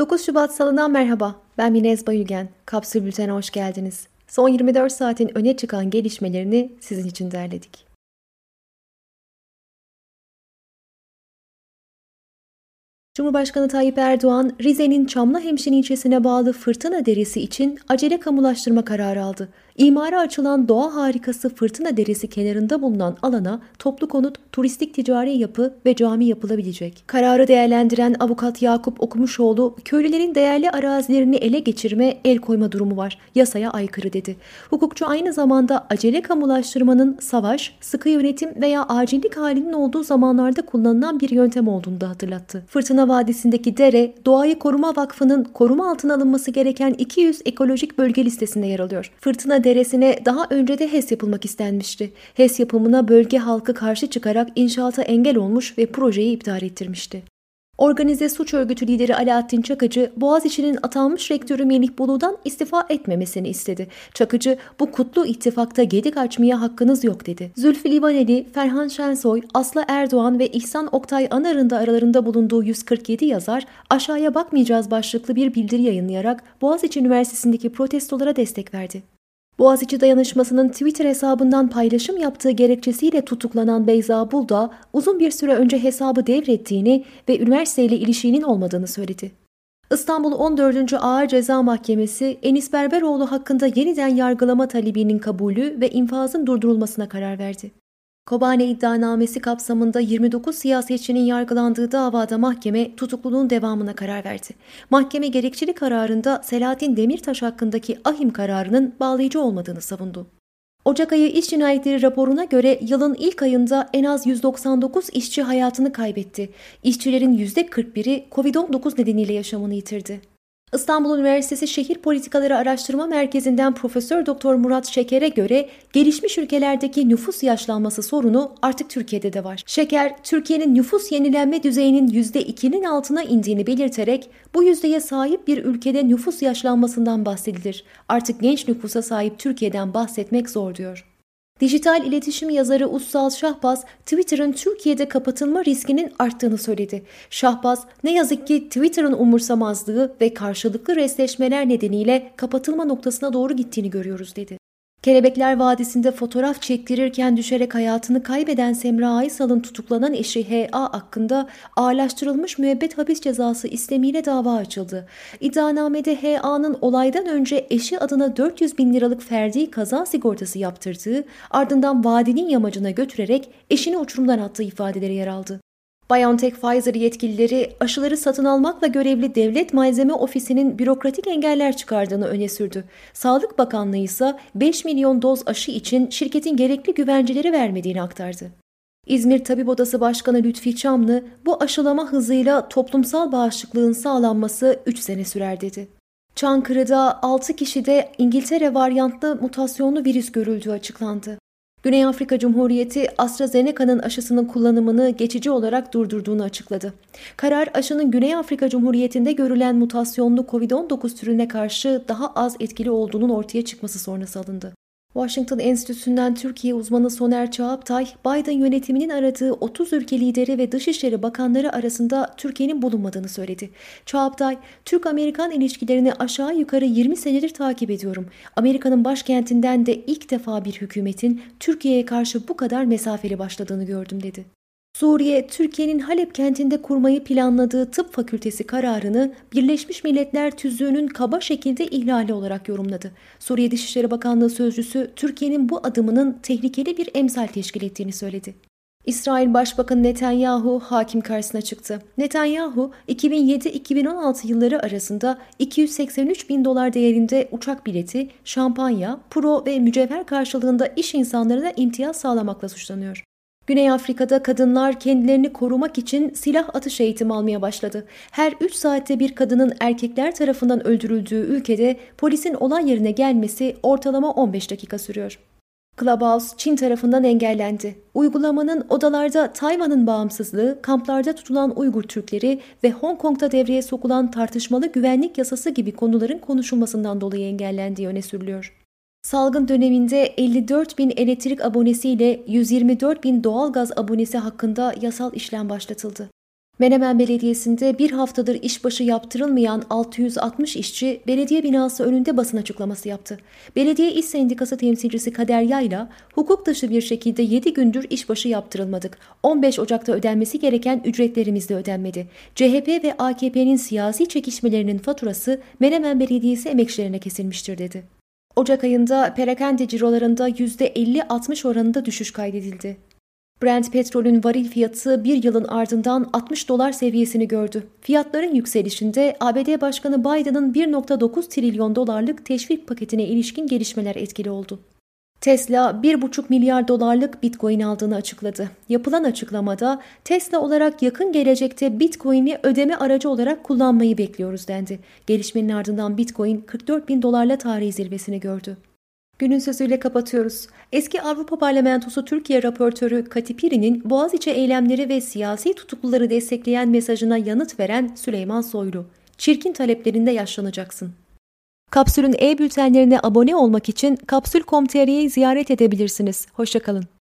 9 Şubat Salı'dan merhaba. Ben Minez Bayülgen. Kapsül Bülten'e hoş geldiniz. Son 24 saatin öne çıkan gelişmelerini sizin için derledik. Cumhurbaşkanı Tayyip Erdoğan, Rize'nin Çamlıhemşin ilçesine bağlı Fırtına Deresi için acele kamulaştırma kararı aldı. İmara açılan doğa harikası Fırtına Deresi kenarında bulunan alana toplu konut, turistik ticari yapı ve cami yapılabilecek. Kararı değerlendiren avukat Yakup Okumuşoğlu, köylülerin değerli arazilerini ele geçirme, el koyma durumu var. Yasaya aykırı dedi. Hukukçu aynı zamanda acele kamulaştırmanın savaş, sıkı yönetim veya acillik halinin olduğu zamanlarda kullanılan bir yöntem olduğunu da hatırlattı. Fırtına Vadisi'ndeki dere, Doğayı Koruma Vakfı'nın koruma altına alınması gereken 200 ekolojik bölge listesinde yer alıyor. Fırtına Deresi'ne daha önce de HES yapılmak istenmişti. HES yapımına bölge halkı karşı çıkarak inşaata engel olmuş ve projeyi iptal ettirmişti. Organize suç örgütü lideri Alaaddin Çakıcı, Boğaziçi'nin atanmış rektörü Melih Bulu'dan istifa etmemesini istedi. Çakıcı, bu kutlu ittifakta gedik açmaya hakkınız yok dedi. Zülfü Livaneli, Ferhan Şensoy, Aslı Erdoğan ve İhsan Oktay Anar'ın da aralarında bulunduğu 147 yazar, aşağıya bakmayacağız başlıklı bir bildiri yayınlayarak Boğaziçi Üniversitesi'ndeki protestolara destek verdi. Boğaziçi Dayanışması'nın Twitter hesabından paylaşım yaptığı gerekçesiyle tutuklanan Beyza Bulda uzun bir süre önce hesabı devrettiğini ve üniversiteyle ilişiğinin olmadığını söyledi. İstanbul 14. Ağır Ceza Mahkemesi Enis Berberoğlu hakkında yeniden yargılama talebinin kabulü ve infazın durdurulmasına karar verdi. Kobane iddianamesi kapsamında 29 siyasetçinin yargılandığı davada mahkeme tutukluluğun devamına karar verdi. Mahkeme gerekçeli kararında Selahattin Demirtaş hakkındaki ahim kararının bağlayıcı olmadığını savundu. Ocak ayı iş cinayetleri raporuna göre yılın ilk ayında en az 199 işçi hayatını kaybetti. İşçilerin %41'i COVID-19 nedeniyle yaşamını yitirdi. İstanbul Üniversitesi Şehir Politikaları Araştırma Merkezi'nden Profesör Doktor Murat Şeker'e göre gelişmiş ülkelerdeki nüfus yaşlanması sorunu artık Türkiye'de de var. Şeker, Türkiye'nin nüfus yenilenme düzeyinin %2'nin altına indiğini belirterek bu yüzdeye sahip bir ülkede nüfus yaşlanmasından bahsedilir. Artık genç nüfusa sahip Türkiye'den bahsetmek zor diyor. Dijital iletişim yazarı Ussal Şahbaz, Twitter'ın Türkiye'de kapatılma riskinin arttığını söyledi. Şahbaz, ne yazık ki Twitter'ın umursamazlığı ve karşılıklı resleşmeler nedeniyle kapatılma noktasına doğru gittiğini görüyoruz dedi. Kelebekler Vadisi'nde fotoğraf çektirirken düşerek hayatını kaybeden Semra Aysal'ın tutuklanan eşi H.A. hakkında ağırlaştırılmış müebbet hapis cezası istemiyle dava açıldı. İddianamede H.A.'nın olaydan önce eşi adına 400 bin liralık ferdi kaza sigortası yaptırdığı, ardından vadinin yamacına götürerek eşini uçurumdan attığı ifadeleri yer aldı. BioNTech Pfizer yetkilileri aşıları satın almakla görevli Devlet Malzeme Ofisi'nin bürokratik engeller çıkardığını öne sürdü. Sağlık Bakanlığı ise 5 milyon doz aşı için şirketin gerekli güvenceleri vermediğini aktardı. İzmir Tabip Odası Başkanı Lütfi Çamlı, bu aşılama hızıyla toplumsal bağışıklığın sağlanması 3 sene sürer dedi. Çankırı'da 6 kişide İngiltere varyantlı mutasyonlu virüs görüldüğü açıklandı. Güney Afrika Cumhuriyeti AstraZeneca'nın aşısının kullanımını geçici olarak durdurduğunu açıkladı. Karar aşının Güney Afrika Cumhuriyeti'nde görülen mutasyonlu COVID-19 türüne karşı daha az etkili olduğunun ortaya çıkması sonrası alındı. Washington Enstitüsü'nden Türkiye uzmanı Soner Çağaptay, Biden yönetiminin aradığı 30 ülke lideri ve dışişleri bakanları arasında Türkiye'nin bulunmadığını söyledi. Çağaptay, Türk-Amerikan ilişkilerini aşağı yukarı 20 senedir takip ediyorum. Amerika'nın başkentinden de ilk defa bir hükümetin Türkiye'ye karşı bu kadar mesafeli başladığını gördüm dedi. Suriye, Türkiye'nin Halep kentinde kurmayı planladığı tıp fakültesi kararını Birleşmiş Milletler Tüzüğü'nün kaba şekilde ihlali olarak yorumladı. Suriye Dışişleri Bakanlığı sözcüsü Türkiye'nin bu adımının tehlikeli bir emsal teşkil ettiğini söyledi. İsrail Başbakanı Netanyahu hakim karşısına çıktı. Netanyahu 2007-2016 yılları arasında 283 bin dolar değerinde uçak bileti, şampanya, pro ve mücevher karşılığında iş insanlarına imtiyaz sağlamakla suçlanıyor. Güney Afrika'da kadınlar kendilerini korumak için silah atış eğitimi almaya başladı. Her 3 saatte bir kadının erkekler tarafından öldürüldüğü ülkede polisin olay yerine gelmesi ortalama 15 dakika sürüyor. Clubhouse Çin tarafından engellendi. Uygulamanın odalarda Tayvan'ın bağımsızlığı, kamplarda tutulan Uygur Türkleri ve Hong Kong'da devreye sokulan tartışmalı güvenlik yasası gibi konuların konuşulmasından dolayı engellendiği öne sürülüyor. Salgın döneminde 54 bin elektrik abonesiyle 124 bin doğalgaz abonesi hakkında yasal işlem başlatıldı. Menemen Belediyesi'nde bir haftadır işbaşı yaptırılmayan 660 işçi belediye binası önünde basın açıklaması yaptı. Belediye İş Sendikası temsilcisi Kader Yayla, hukuk dışı bir şekilde 7 gündür işbaşı yaptırılmadık. 15 Ocak'ta ödenmesi gereken ücretlerimiz de ödenmedi. CHP ve AKP'nin siyasi çekişmelerinin faturası Menemen Belediyesi emekçilerine kesilmiştir dedi. Ocak ayında perakende cirolarında %50-60 oranında düşüş kaydedildi. Brent petrolün varil fiyatı bir yılın ardından 60 dolar seviyesini gördü. Fiyatların yükselişinde ABD Başkanı Biden'ın 1.9 trilyon dolarlık teşvik paketine ilişkin gelişmeler etkili oldu. Tesla 1,5 milyar dolarlık Bitcoin aldığını açıkladı. Yapılan açıklamada Tesla olarak yakın gelecekte Bitcoin'i ödeme aracı olarak kullanmayı bekliyoruz dendi. Gelişmenin ardından Bitcoin 44 bin dolarla tarihi zirvesini gördü. Günün sözüyle kapatıyoruz. Eski Avrupa Parlamentosu Türkiye raportörü Katipiri'nin Boğaziçi eylemleri ve siyasi tutukluları destekleyen mesajına yanıt veren Süleyman Soylu. Çirkin taleplerinde yaşlanacaksın. Kapsül'ün e-bültenlerine abone olmak için kapsül.com.tr'yi ziyaret edebilirsiniz. Hoşçakalın.